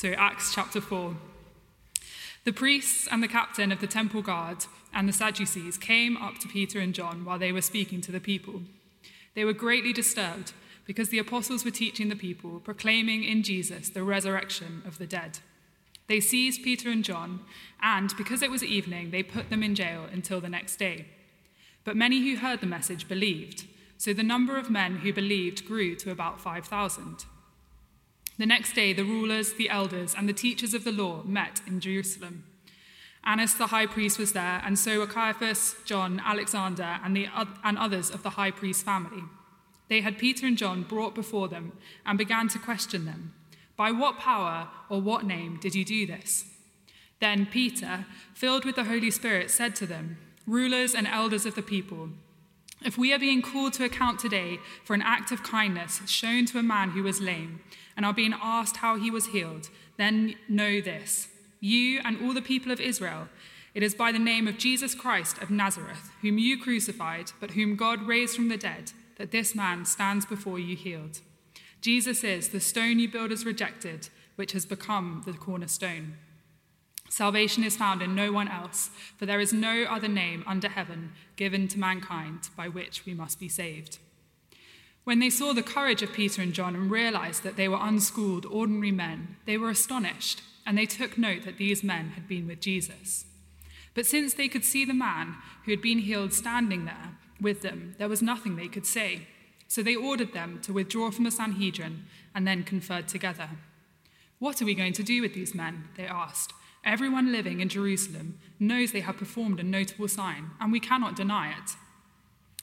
So, Acts chapter 4. The priests and the captain of the temple guard and the Sadducees came up to Peter and John while they were speaking to the people. They were greatly disturbed because the apostles were teaching the people, proclaiming in Jesus the resurrection of the dead. They seized Peter and John, and because it was evening, they put them in jail until the next day. But many who heard the message believed, so the number of men who believed grew to about 5,000. The next day, the rulers, the elders, and the teachers of the law met in Jerusalem. Annas the high priest was there, and so were Caiaphas, John, Alexander, and, the, and others of the high priest's family. They had Peter and John brought before them and began to question them. By what power or what name did you do this? Then Peter, filled with the Holy Spirit, said to them, Rulers and elders of the people, if we are being called to account today for an act of kindness shown to a man who was lame, and are being asked how he was healed, then know this you and all the people of Israel, it is by the name of Jesus Christ of Nazareth, whom you crucified, but whom God raised from the dead, that this man stands before you healed. Jesus is the stone you builders rejected, which has become the cornerstone. Salvation is found in no one else, for there is no other name under heaven given to mankind by which we must be saved. When they saw the courage of Peter and John and realized that they were unschooled, ordinary men, they were astonished, and they took note that these men had been with Jesus. But since they could see the man who had been healed standing there with them, there was nothing they could say. So they ordered them to withdraw from the Sanhedrin and then conferred together. What are we going to do with these men? They asked. Everyone living in Jerusalem knows they have performed a notable sign, and we cannot deny it.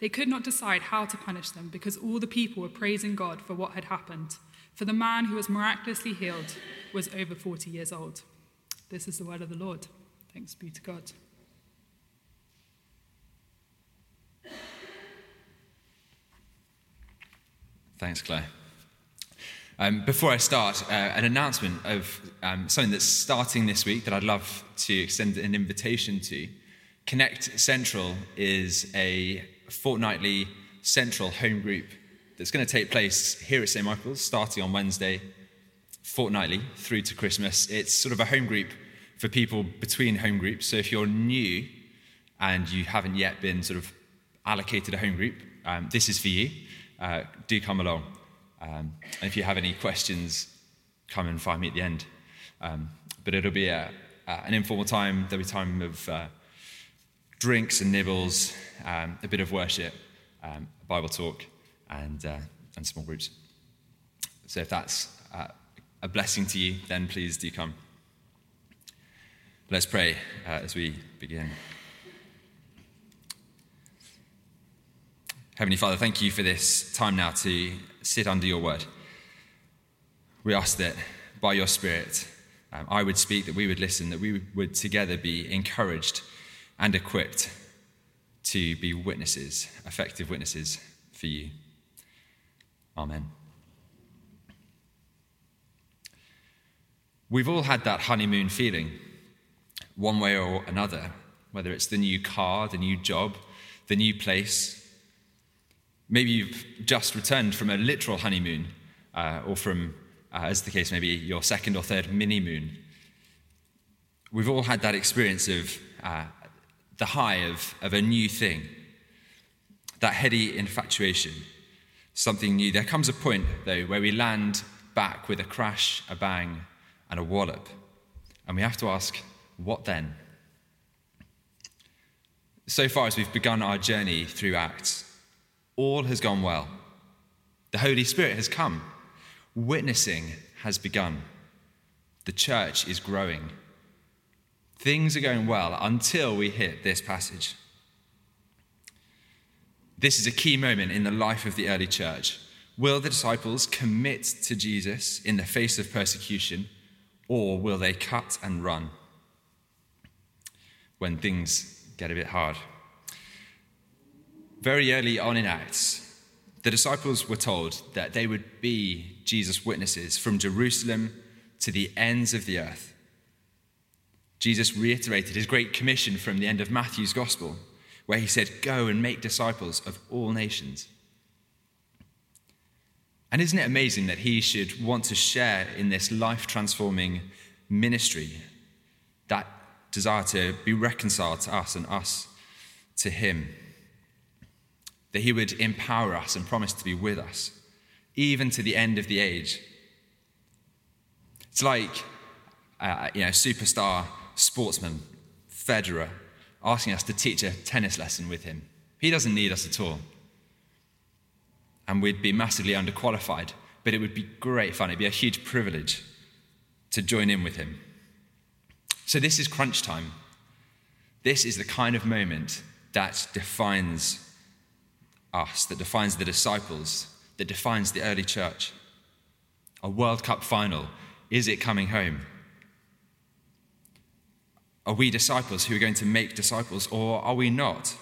They could not decide how to punish them because all the people were praising God for what had happened. For the man who was miraculously healed was over 40 years old. This is the word of the Lord. Thanks be to God. Thanks, Claire. Um, before I start, uh, an announcement of um, something that's starting this week that I'd love to extend an invitation to. Connect Central is a fortnightly central home group that's going to take place here at St. Michael's starting on Wednesday, fortnightly through to Christmas. It's sort of a home group for people between home groups. So if you're new and you haven't yet been sort of allocated a home group, um, this is for you. Uh, do come along. Um, and if you have any questions, come and find me at the end. Um, but it'll be a, an informal time. There'll be time of uh, drinks and nibbles, um, a bit of worship, um, Bible talk, and, uh, and small groups. So if that's uh, a blessing to you, then please do come. Let's pray uh, as we begin. Heavenly Father, thank you for this time now to sit under your word. We ask that by your Spirit, um, I would speak, that we would listen, that we would together be encouraged and equipped to be witnesses, effective witnesses for you. Amen. We've all had that honeymoon feeling, one way or another, whether it's the new car, the new job, the new place. Maybe you've just returned from a literal honeymoon, uh, or from, uh, as the case may be, your second or third mini moon. We've all had that experience of uh, the high of, of a new thing, that heady infatuation, something new. There comes a point, though, where we land back with a crash, a bang, and a wallop. And we have to ask, what then? So far as we've begun our journey through Acts, all has gone well. The Holy Spirit has come. Witnessing has begun. The church is growing. Things are going well until we hit this passage. This is a key moment in the life of the early church. Will the disciples commit to Jesus in the face of persecution, or will they cut and run? when things get a bit hard. Very early on in Acts, the disciples were told that they would be Jesus' witnesses from Jerusalem to the ends of the earth. Jesus reiterated his great commission from the end of Matthew's gospel, where he said, Go and make disciples of all nations. And isn't it amazing that he should want to share in this life transforming ministry, that desire to be reconciled to us and us to him? That he would empower us and promise to be with us, even to the end of the age. It's like, uh, you know, superstar sportsman, Federer, asking us to teach a tennis lesson with him. He doesn't need us at all. And we'd be massively underqualified, but it would be great fun. It'd be a huge privilege to join in with him. So, this is crunch time. This is the kind of moment that defines us, that defines the disciples, that defines the early church. A World Cup final. Is it coming home? Are we disciples who are going to make disciples, or are we not?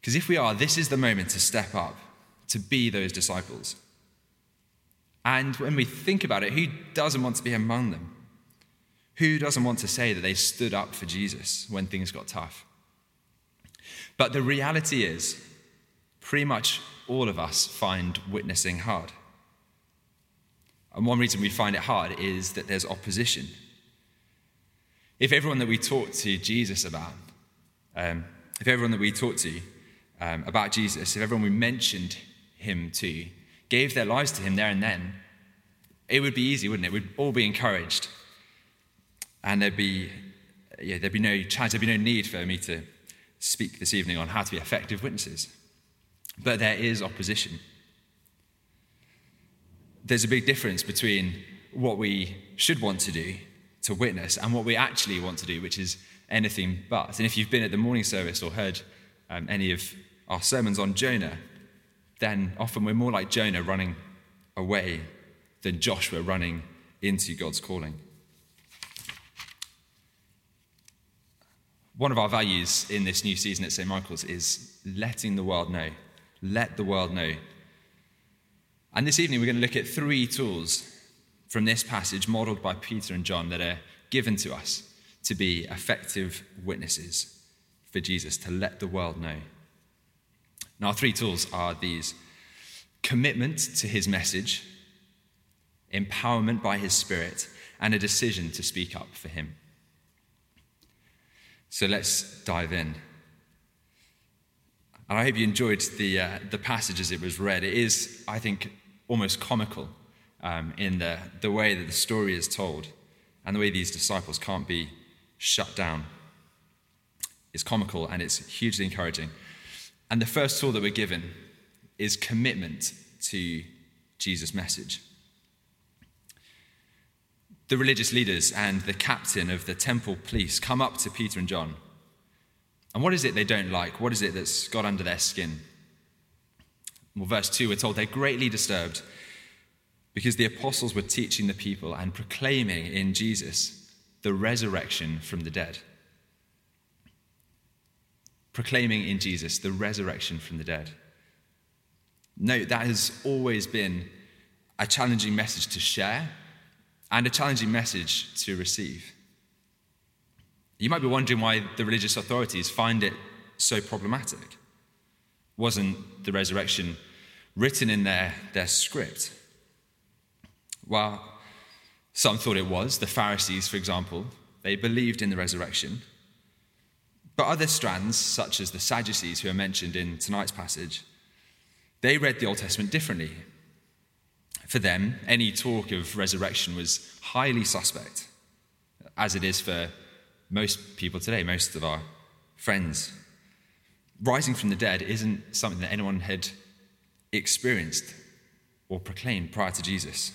Because if we are, this is the moment to step up, to be those disciples. And when we think about it, who doesn't want to be among them? Who doesn't want to say that they stood up for Jesus when things got tough? But the reality is, pretty much all of us find witnessing hard. And one reason we find it hard is that there's opposition. If everyone that we talk to Jesus about, um, if everyone that we talk to um, about Jesus, if everyone we mentioned him to gave their lives to him there and then, it would be easy, wouldn't it? We'd all be encouraged. And there'd be, yeah, there'd be no chance, there'd be no need for me to speak this evening on how to be effective witnesses. But there is opposition. There's a big difference between what we should want to do to witness and what we actually want to do, which is anything but. And if you've been at the morning service or heard um, any of our sermons on Jonah, then often we're more like Jonah running away than Joshua running into God's calling. One of our values in this new season at St. Michael's is letting the world know. Let the world know. And this evening, we're going to look at three tools from this passage, modeled by Peter and John, that are given to us to be effective witnesses for Jesus, to let the world know. Now, our three tools are these commitment to his message, empowerment by his spirit, and a decision to speak up for him. So let's dive in. And I hope you enjoyed the, uh, the passage as it was read. It is, I think, almost comical um, in the, the way that the story is told and the way these disciples can't be shut down. It's comical and it's hugely encouraging. And the first tool that we're given is commitment to Jesus' message. The religious leaders and the captain of the temple police come up to Peter and John. And what is it they don't like? What is it that's got under their skin? Well, verse 2, we're told they're greatly disturbed because the apostles were teaching the people and proclaiming in Jesus the resurrection from the dead. Proclaiming in Jesus the resurrection from the dead. Note that has always been a challenging message to share and a challenging message to receive. You might be wondering why the religious authorities find it so problematic. Wasn't the resurrection written in their, their script? Well, some thought it was. The Pharisees, for example, they believed in the resurrection. But other strands, such as the Sadducees, who are mentioned in tonight's passage, they read the Old Testament differently. For them, any talk of resurrection was highly suspect, as it is for most people today, most of our friends. Rising from the dead isn't something that anyone had experienced or proclaimed prior to Jesus.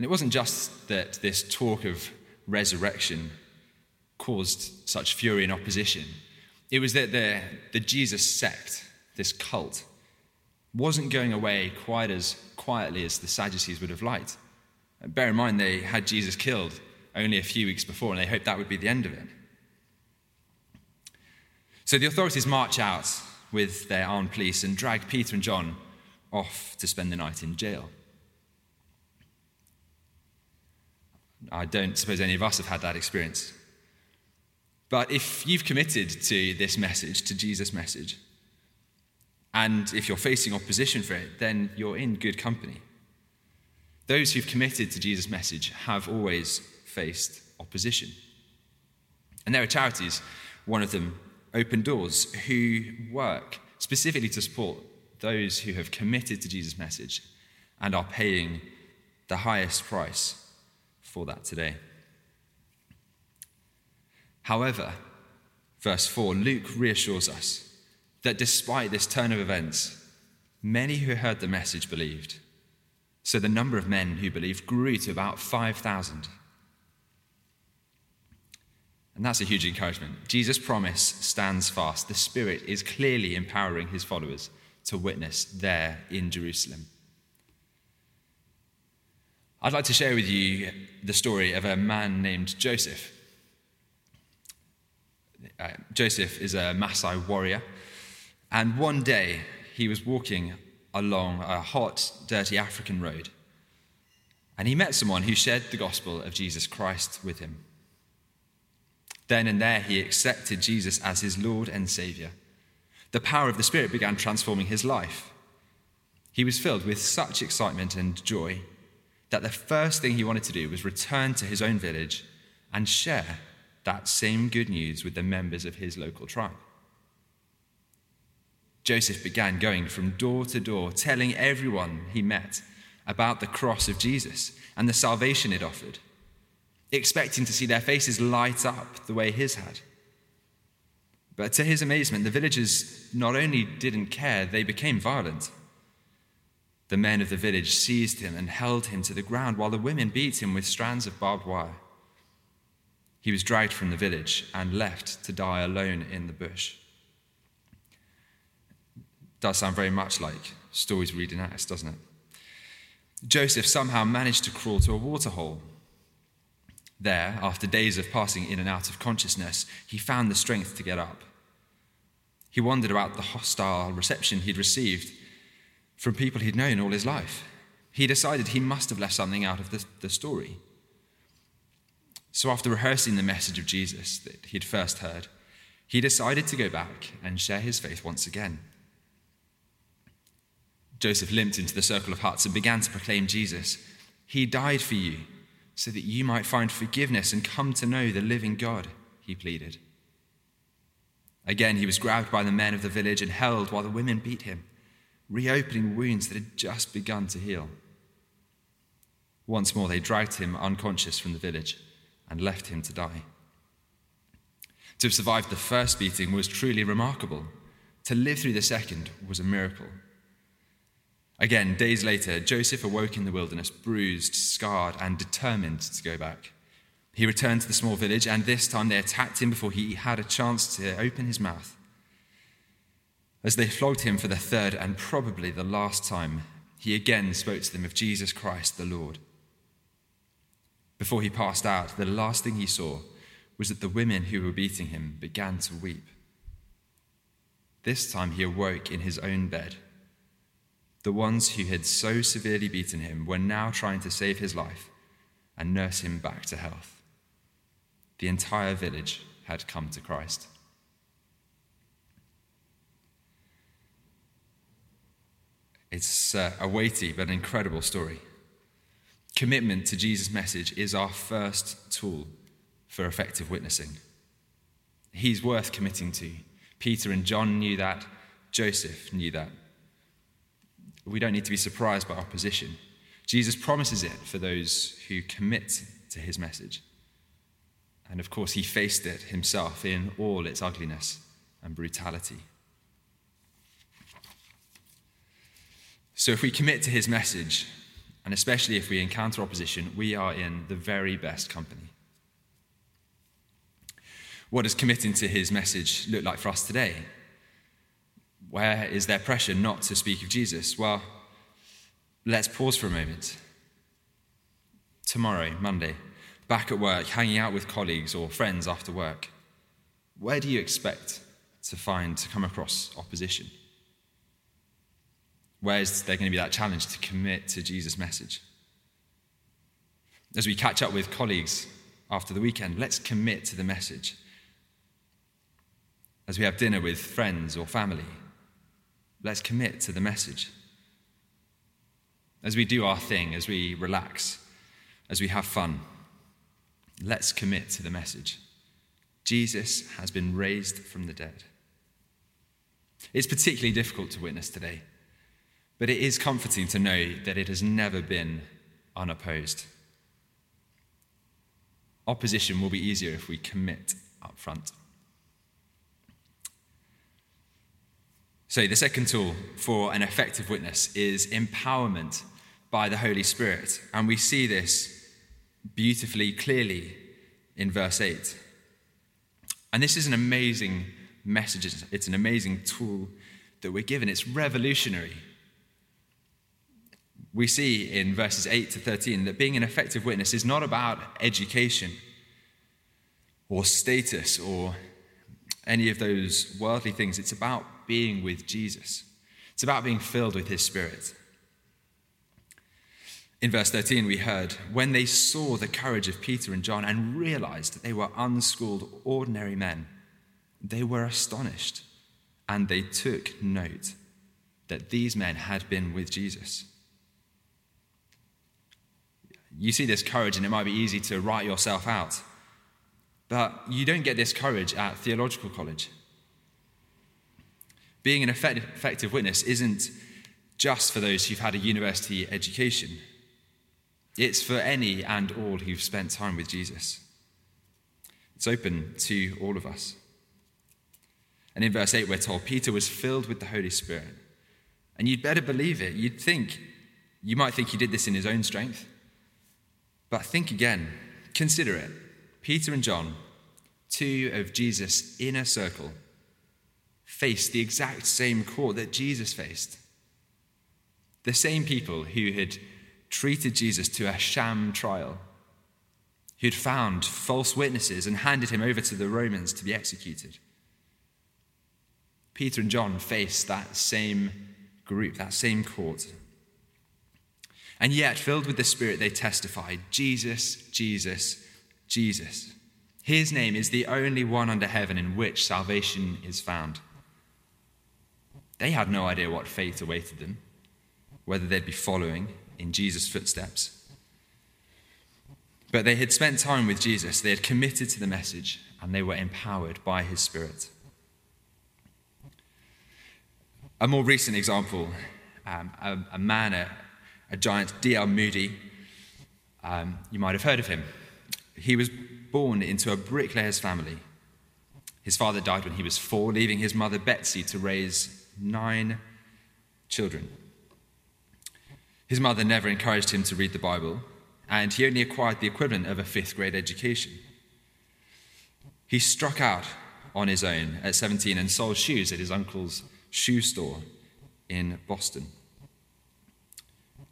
And it wasn't just that this talk of resurrection caused such fury and opposition, it was that the, the Jesus sect, this cult, wasn't going away quite as quietly as the Sadducees would have liked. Bear in mind, they had Jesus killed only a few weeks before, and they hoped that would be the end of it. So the authorities march out with their armed police and drag Peter and John off to spend the night in jail. I don't suppose any of us have had that experience. But if you've committed to this message, to Jesus' message, and if you're facing opposition for it, then you're in good company. Those who've committed to Jesus' message have always faced opposition. And there are charities, one of them, Open Doors, who work specifically to support those who have committed to Jesus' message and are paying the highest price for that today. However, verse 4, Luke reassures us that despite this turn of events, many who heard the message believed. So the number of men who believed grew to about 5,000. And that's a huge encouragement. Jesus' promise stands fast. The Spirit is clearly empowering his followers to witness there in Jerusalem. I'd like to share with you the story of a man named Joseph. Uh, Joseph is a Maasai warrior, and one day he was walking along a hot, dirty African road, and he met someone who shared the gospel of Jesus Christ with him. Then and there, he accepted Jesus as his Lord and Savior. The power of the Spirit began transforming his life. He was filled with such excitement and joy that the first thing he wanted to do was return to his own village and share that same good news with the members of his local tribe. Joseph began going from door to door, telling everyone he met about the cross of Jesus and the salvation it offered, expecting to see their faces light up the way his had. But to his amazement, the villagers not only didn't care, they became violent. The men of the village seized him and held him to the ground, while the women beat him with strands of barbed wire. He was dragged from the village and left to die alone in the bush. Does sound very much like stories we read in Acts, doesn't it? Joseph somehow managed to crawl to a waterhole. There, after days of passing in and out of consciousness, he found the strength to get up. He wondered about the hostile reception he'd received from people he'd known all his life. He decided he must have left something out of the, the story. So, after rehearsing the message of Jesus that he'd first heard, he decided to go back and share his faith once again. Joseph limped into the circle of huts and began to proclaim Jesus. He died for you so that you might find forgiveness and come to know the living God, he pleaded. Again, he was grabbed by the men of the village and held while the women beat him reopening wounds that had just begun to heal. Once more, they dragged him unconscious from the village and left him to die. To have survived the first beating was truly remarkable. To live through the second was a miracle. Again, days later, Joseph awoke in the wilderness, bruised, scarred, and determined to go back. He returned to the small village, and this time they attacked him before he had a chance to open his mouth. As they flogged him for the third and probably the last time, he again spoke to them of Jesus Christ the Lord. Before he passed out, the last thing he saw was that the women who were beating him began to weep. This time he awoke in his own bed. The ones who had so severely beaten him were now trying to save his life and nurse him back to health. The entire village had come to Christ. It's uh, a weighty but incredible story. Commitment to Jesus' message is our first tool for effective witnessing. He's worth committing to. Peter and John knew that, Joseph knew that. We don't need to be surprised by opposition. Jesus promises it for those who commit to his message. And of course, he faced it himself in all its ugliness and brutality. So if we commit to his message, and especially if we encounter opposition, we are in the very best company. What does committing to his message look like for us today? Where is there pressure not to speak of Jesus? Well, let's pause for a moment. Tomorrow, Monday, back at work, hanging out with colleagues or friends after work, where do you expect to find, to come across opposition? Where is there going to be that challenge to commit to Jesus' message? As we catch up with colleagues after the weekend, let's commit to the message. As we have dinner with friends or family, let's commit to the message. As we do our thing, as we relax, as we have fun, let's commit to the message. Jesus has been raised from the dead. It's particularly difficult to witness today, but it is comforting to know that it has never been unopposed. Opposition will be easier if we commit up front. So, the second tool for an effective witness is empowerment by the Holy Spirit. And we see this beautifully, clearly in verse 8. And this is an amazing message, it's an amazing tool that we're given. It's revolutionary. We see in verses 8 to 13 that being an effective witness is not about education or status or any of those worldly things. It's about being with Jesus, it's about being filled with his spirit. In verse 13, we heard, when they saw the courage of Peter and John and realized that they were unschooled, ordinary men, they were astonished and they took note that these men had been with Jesus. You see this courage, and it might be easy to write yourself out, but you don't get this courage at theological college. Being an effective witness isn't just for those who've had a university education. It's for any and all who've spent time with Jesus. It's open to all of us. And in verse 8, we're told Peter was filled with the Holy Spirit. And you'd better believe it. You'd think, you might think he did this in his own strength. But think again, consider it. Peter and John, two of Jesus' inner circle, faced the exact same court that Jesus faced. The same people who had treated Jesus to a sham trial, who'd found false witnesses and handed him over to the Romans to be executed. Peter and John faced that same group, that same court. And yet, filled with the Spirit, they testified Jesus, Jesus, Jesus. His name is the only one under heaven in which salvation is found. They had no idea what fate awaited them, whether they'd be following in Jesus' footsteps. But they had spent time with Jesus, they had committed to the message, and they were empowered by his Spirit. A more recent example um, a, a, man, a, a giant, D.L. Moody, um, you might have heard of him. He was born into a bricklayer's family. His father died when he was four, leaving his mother Betsy to raise nine children. His mother never encouraged him to read the Bible, and he only acquired the equivalent of a fifth grade education. He struck out on his own at 17 and sold shoes at his uncle's shoe store in Boston.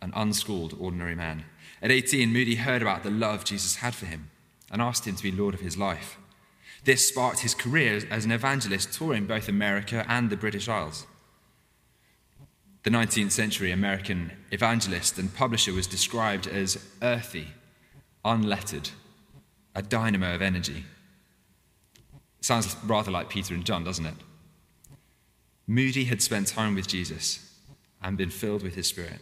An unschooled, ordinary man. At 18, Moody heard about the love Jesus had for him and asked him to be Lord of his life. This sparked his career as an evangelist touring both America and the British Isles. The 19th century American evangelist and publisher was described as earthy, unlettered, a dynamo of energy. Sounds rather like Peter and John, doesn't it? Moody had spent time with Jesus and been filled with his Spirit.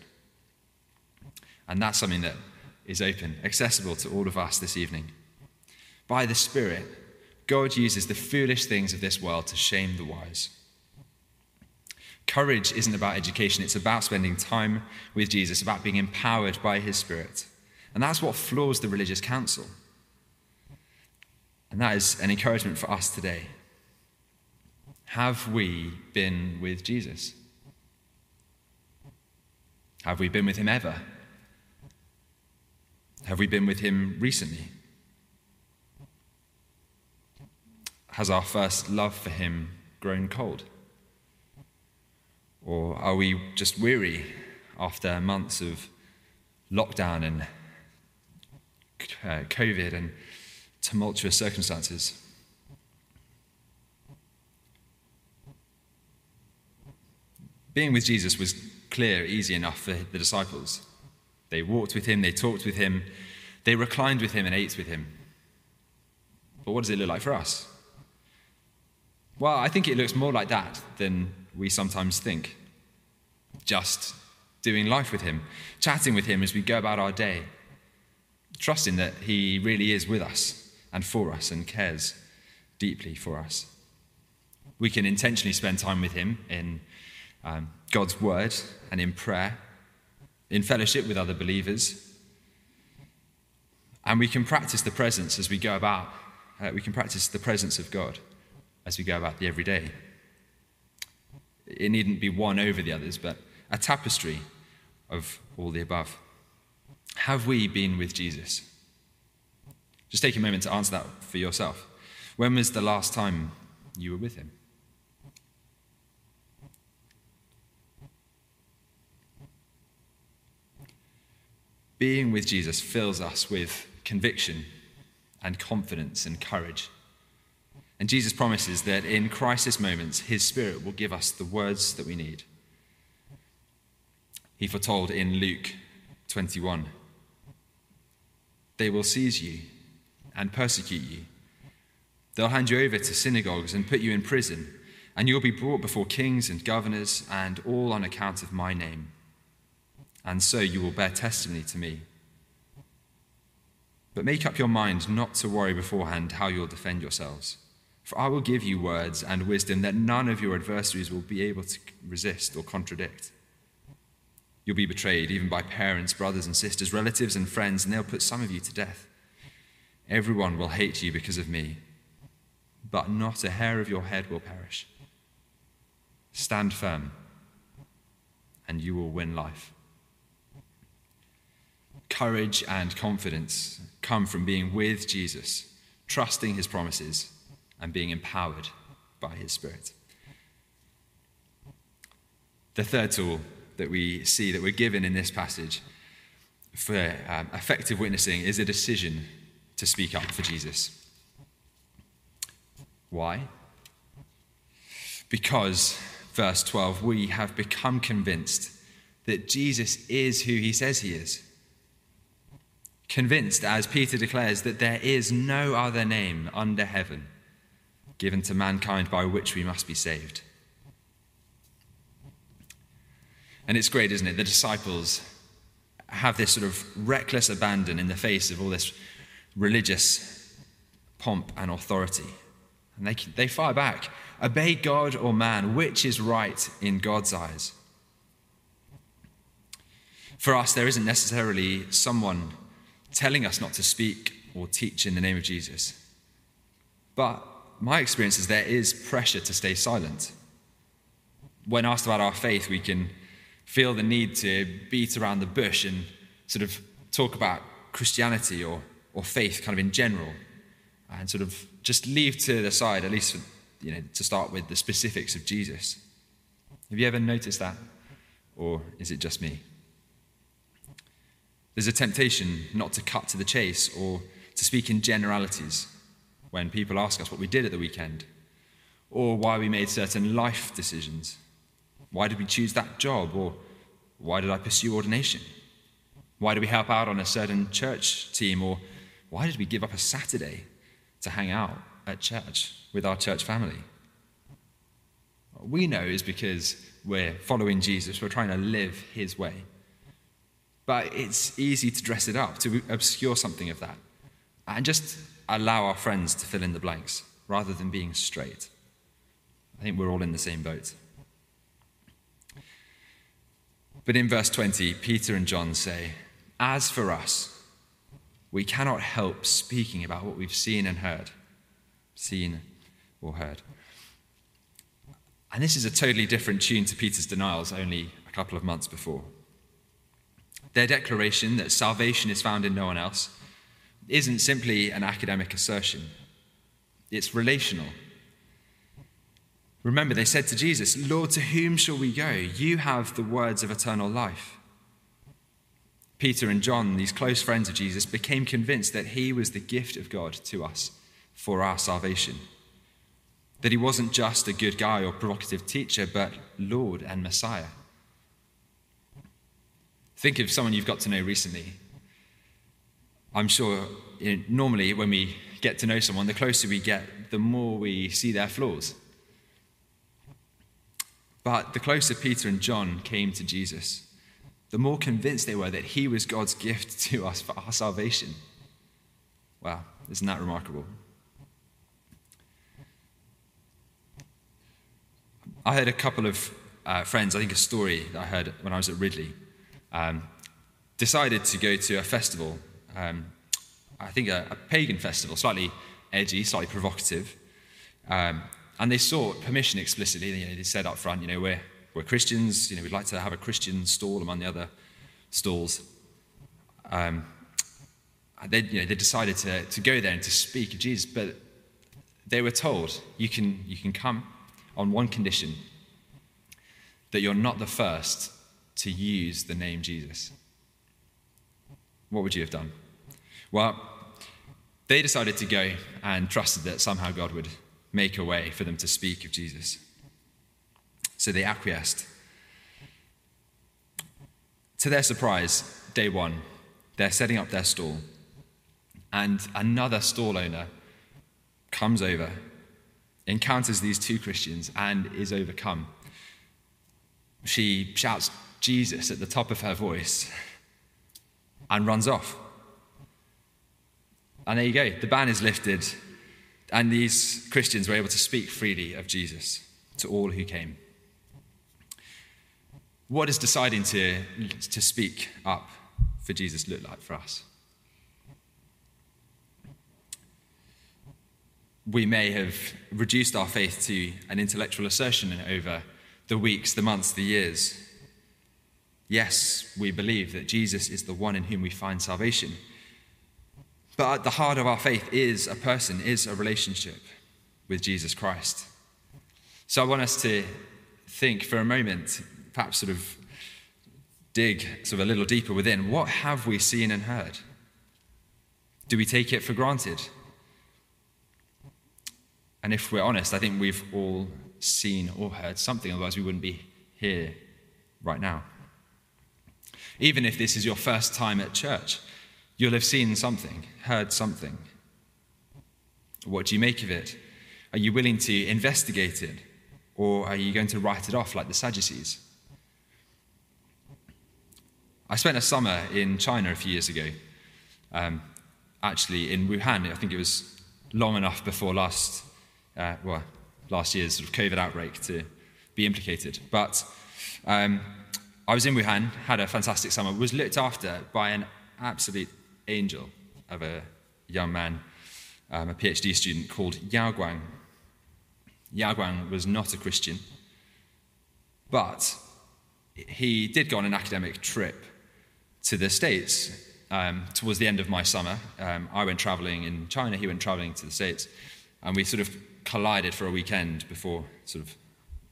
And that's something that is open, accessible to all of us this evening. By the Spirit, God uses the foolish things of this world to shame the wise. Courage isn't about education, it's about spending time with Jesus, about being empowered by his Spirit. And that's what floors the religious council. And that is an encouragement for us today. Have we been with Jesus? Have we been with him ever? Have we been with him recently? Has our first love for him grown cold? Or are we just weary after months of lockdown and uh, COVID and tumultuous circumstances. Being with Jesus was clear, easy enough for the disciples. They walked with him, they talked with him, they reclined with him and ate with him. But what does it look like for us? Well, I think it looks more like that than we sometimes think. Just doing life with him, chatting with him as we go about our day, trusting that he really is with us and for us and cares deeply for us. We can intentionally spend time with him in um, God's word and in prayer, in fellowship with other believers. And we can practice the presence as we go about. Uh, we can practice the presence of God as we go about the everyday. It needn't be one over the others, but a tapestry of all the above. Have we been with Jesus? Just take a moment to answer that for yourself. When was the last time you were with him? Being with Jesus fills us with conviction and confidence and courage. And Jesus promises that in crisis moments, his Spirit will give us the words that we need. He foretold in Luke 21 They will seize you and persecute you. They'll hand you over to synagogues and put you in prison, and you'll be brought before kings and governors, and all on account of my name. And so you will bear testimony to me. But make up your mind not to worry beforehand how you'll defend yourselves. For I will give you words and wisdom that none of your adversaries will be able to resist or contradict. You'll be betrayed even by parents, brothers and sisters, relatives and friends, and they'll put some of you to death. Everyone will hate you because of me, but not a hair of your head will perish. Stand firm, and you will win life. Courage and confidence come from being with Jesus, trusting his promises and being empowered by His Spirit. The third tool that we see that we're given in this passage for um, effective witnessing is a decision to speak up for Jesus. Why? Because, verse 12, we have become convinced that Jesus is who he says he is. Convinced, as Peter declares, that there is no other name under heaven given to mankind by which we must be saved. And it's great, isn't it? The disciples have this sort of reckless abandon in the face of all this religious pomp and authority. And they, they fire back Obey God or man, which is right in God's eyes? For us, there isn't necessarily someone telling us not to speak or teach in the name of Jesus. But my experience is there is pressure to stay silent. When asked about our faith, we can feel the need to beat around the bush and sort of talk about Christianity or, or faith kind of in general and sort of just leave to the side, at least for, you know, to start with, the specifics of Jesus. Have you ever noticed that? Or is it just me? There's a temptation not to cut to the chase or to speak in generalities when people ask us what we did at the weekend, or why we made certain life decisions. Why did we choose that job? Or why did I pursue ordination? Why did we help out on a certain church team? Or why did we give up a Saturday to hang out at church with our church family? What we know is because we're following Jesus, we're trying to live his way. But it's easy to dress it up, to obscure something of that. And just allow our friends to fill in the blanks rather than being straight. I think we're all in the same boat. But in verse 20, Peter and John say, As for us, we cannot help speaking about what we've seen and heard. Seen or heard. And this is a totally different tune to Peter's denials only a couple of months before. Their declaration that salvation is found in no one else isn't simply an academic assertion, it's relational. Remember, they said to Jesus, Lord, to whom shall we go? You have the words of eternal life. Peter and John, these close friends of Jesus, became convinced that he was the gift of God to us for our salvation. That he wasn't just a good guy or provocative teacher, but Lord and Messiah. Think of someone you've got to know recently. I'm sure you know, normally when we get to know someone, the closer we get, the more we see their flaws. But the closer Peter and John came to Jesus, the more convinced they were that he was God's gift to us for our salvation. Wow, isn't that remarkable? I heard a couple of uh, friends, I think a story that I heard when I was at Ridley, um, decided to go to a festival, um, I think a, a, pagan festival, slightly edgy, slightly provocative. Um, and they sought permission explicitly. You know, they said up front, you know, we're, we're Christians, you know, we'd like to have a Christian stall among the other stalls. Um, they, you know, they decided to, to go there and to speak of Jesus, but they were told, you can, you can come on one condition that you're not the first to use the name Jesus. What would you have done? Well, they decided to go and trusted that somehow God would make a way for them to speak of Jesus. So they acquiesced. To their surprise, day one, they're setting up their stall, and another stall owner comes over, encounters these two Christians, and is overcome. She shouts Jesus at the top of her voice and runs off. And there you go, the ban is lifted, and these Christians were able to speak freely of Jesus to all who came. What does deciding to, to speak up for Jesus look like for us? We may have reduced our faith to an intellectual assertion over the weeks, the months, the years. Yes, we believe that Jesus is the one in whom we find salvation. But at the heart of our faith is a person, is a relationship with Jesus Christ. So I want us to think for a moment, perhaps sort of dig sort of a little deeper within. What have we seen and heard? Do we take it for granted? And if we're honest, I think we've all seen or heard something, otherwise, we wouldn't be here right now. Even if this is your first time at church, You'll have seen something, heard something. What do you make of it? Are you willing to investigate it? Or are you going to write it off like the Sadducees? I spent a summer in China a few years ago, um, actually in Wuhan. I think it was long enough before last, uh, well, last year's sort of COVID outbreak to be implicated. But um, I was in Wuhan, had a fantastic summer, was looked after by an absolute angel of a young man, um, a PhD student called Yao Guang. Yao Guang was not a Christian, but he did go on an academic trip to the States um, towards the end of my summer. Um, I went traveling in China, he went traveling to the States, and we sort of collided for a weekend before sort of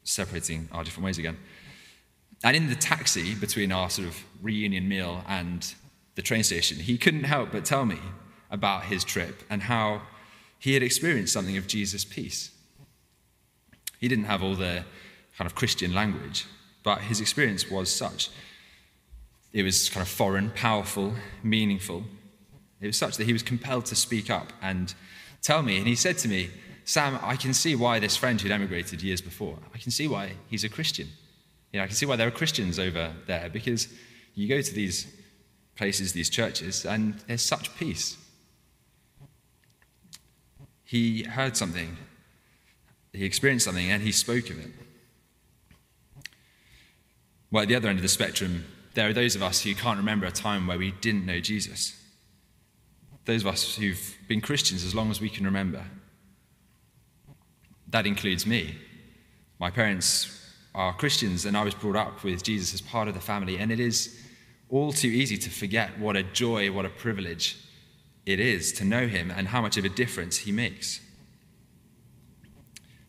separating our different ways again. And in the taxi between our sort of reunion meal and the train station, he couldn't help but tell me about his trip and how he had experienced something of Jesus' peace. He didn't have all the kind of Christian language, but his experience was such. It was kind of foreign, powerful, meaningful. It was such that he was compelled to speak up and tell me. And he said to me, Sam, I can see why this friend who'd emigrated years before, I can see why he's a Christian. You know, I can see why there are Christians over there because you go to these places, these churches, and there's such peace. He heard something, he experienced something, and he spoke of it. Well, at the other end of the spectrum, there are those of us who can't remember a time where we didn't know Jesus. Those of us who've been Christians as long as we can remember. That includes me. My parents are Christians, and I was brought up with Jesus as part of the family, and it is all too easy to forget what a joy, what a privilege it is to know him and how much of a difference he makes.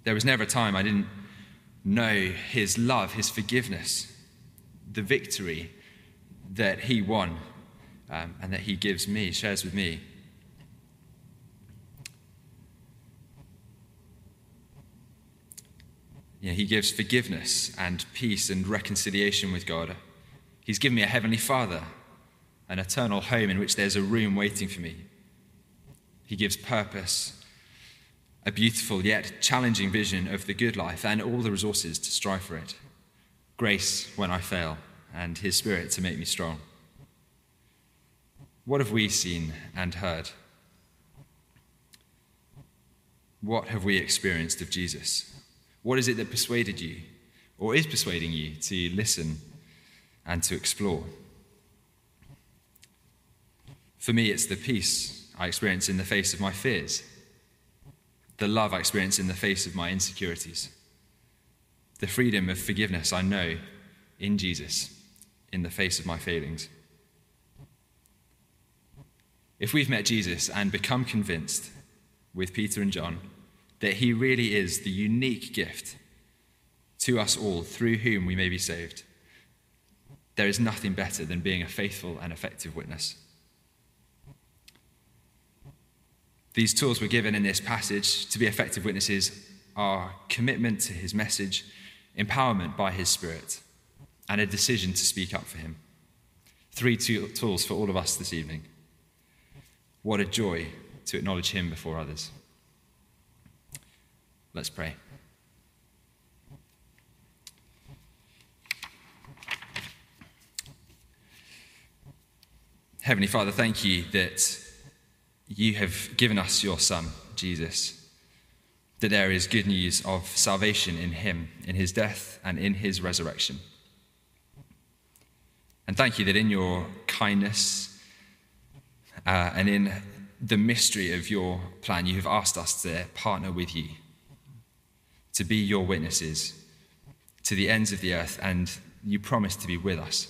There was never a time I didn't know his love, his forgiveness, the victory that he won um, and that He gives me, shares with me. You know, he gives forgiveness and peace and reconciliation with God. He's given me a heavenly Father, an eternal home in which there's a room waiting for me. He gives purpose, a beautiful yet challenging vision of the good life, and all the resources to strive for it. Grace when I fail, and His Spirit to make me strong. What have we seen and heard? What have we experienced of Jesus? What is it that persuaded you, or is persuading you, to listen and to explore? For me, it's the peace I experience in the face of my fears, the love I experience in the face of my insecurities, the freedom of forgiveness I know in Jesus in the face of my failings. If we've met Jesus and become convinced with Peter and John that he really is the unique gift to us all through whom we may be saved, there is nothing better than being a faithful and effective witness. These tools were given in this passage to be effective witnesses are commitment to his message, empowerment by his spirit, and a decision to speak up for him. Three tools for all of us this evening. What a joy to acknowledge him before others. Let's pray. Heavenly Father, thank you that you have given us your Son, Jesus, that there is good news of salvation in him, in his death, and in his resurrection. And thank you that in your kindness uh, and in the mystery of your plan, you have asked us to partner with you to be your witnesses to the ends of the earth, and you promise to be with us.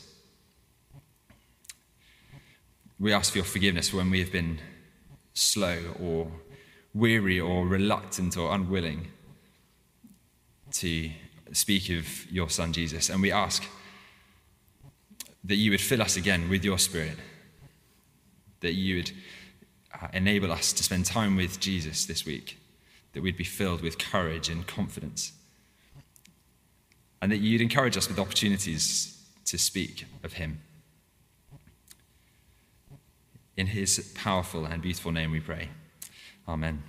We ask for your forgiveness when we have been slow or weary or reluctant or unwilling to speak of your Son Jesus. And we ask that you would fill us again with your Spirit, that you would uh, enable us to spend time with Jesus this week that we'd be filled with courage and confidence. And that you'd encourage us with opportunities to speak of Him. In His powerful and beautiful name we pray. Amen.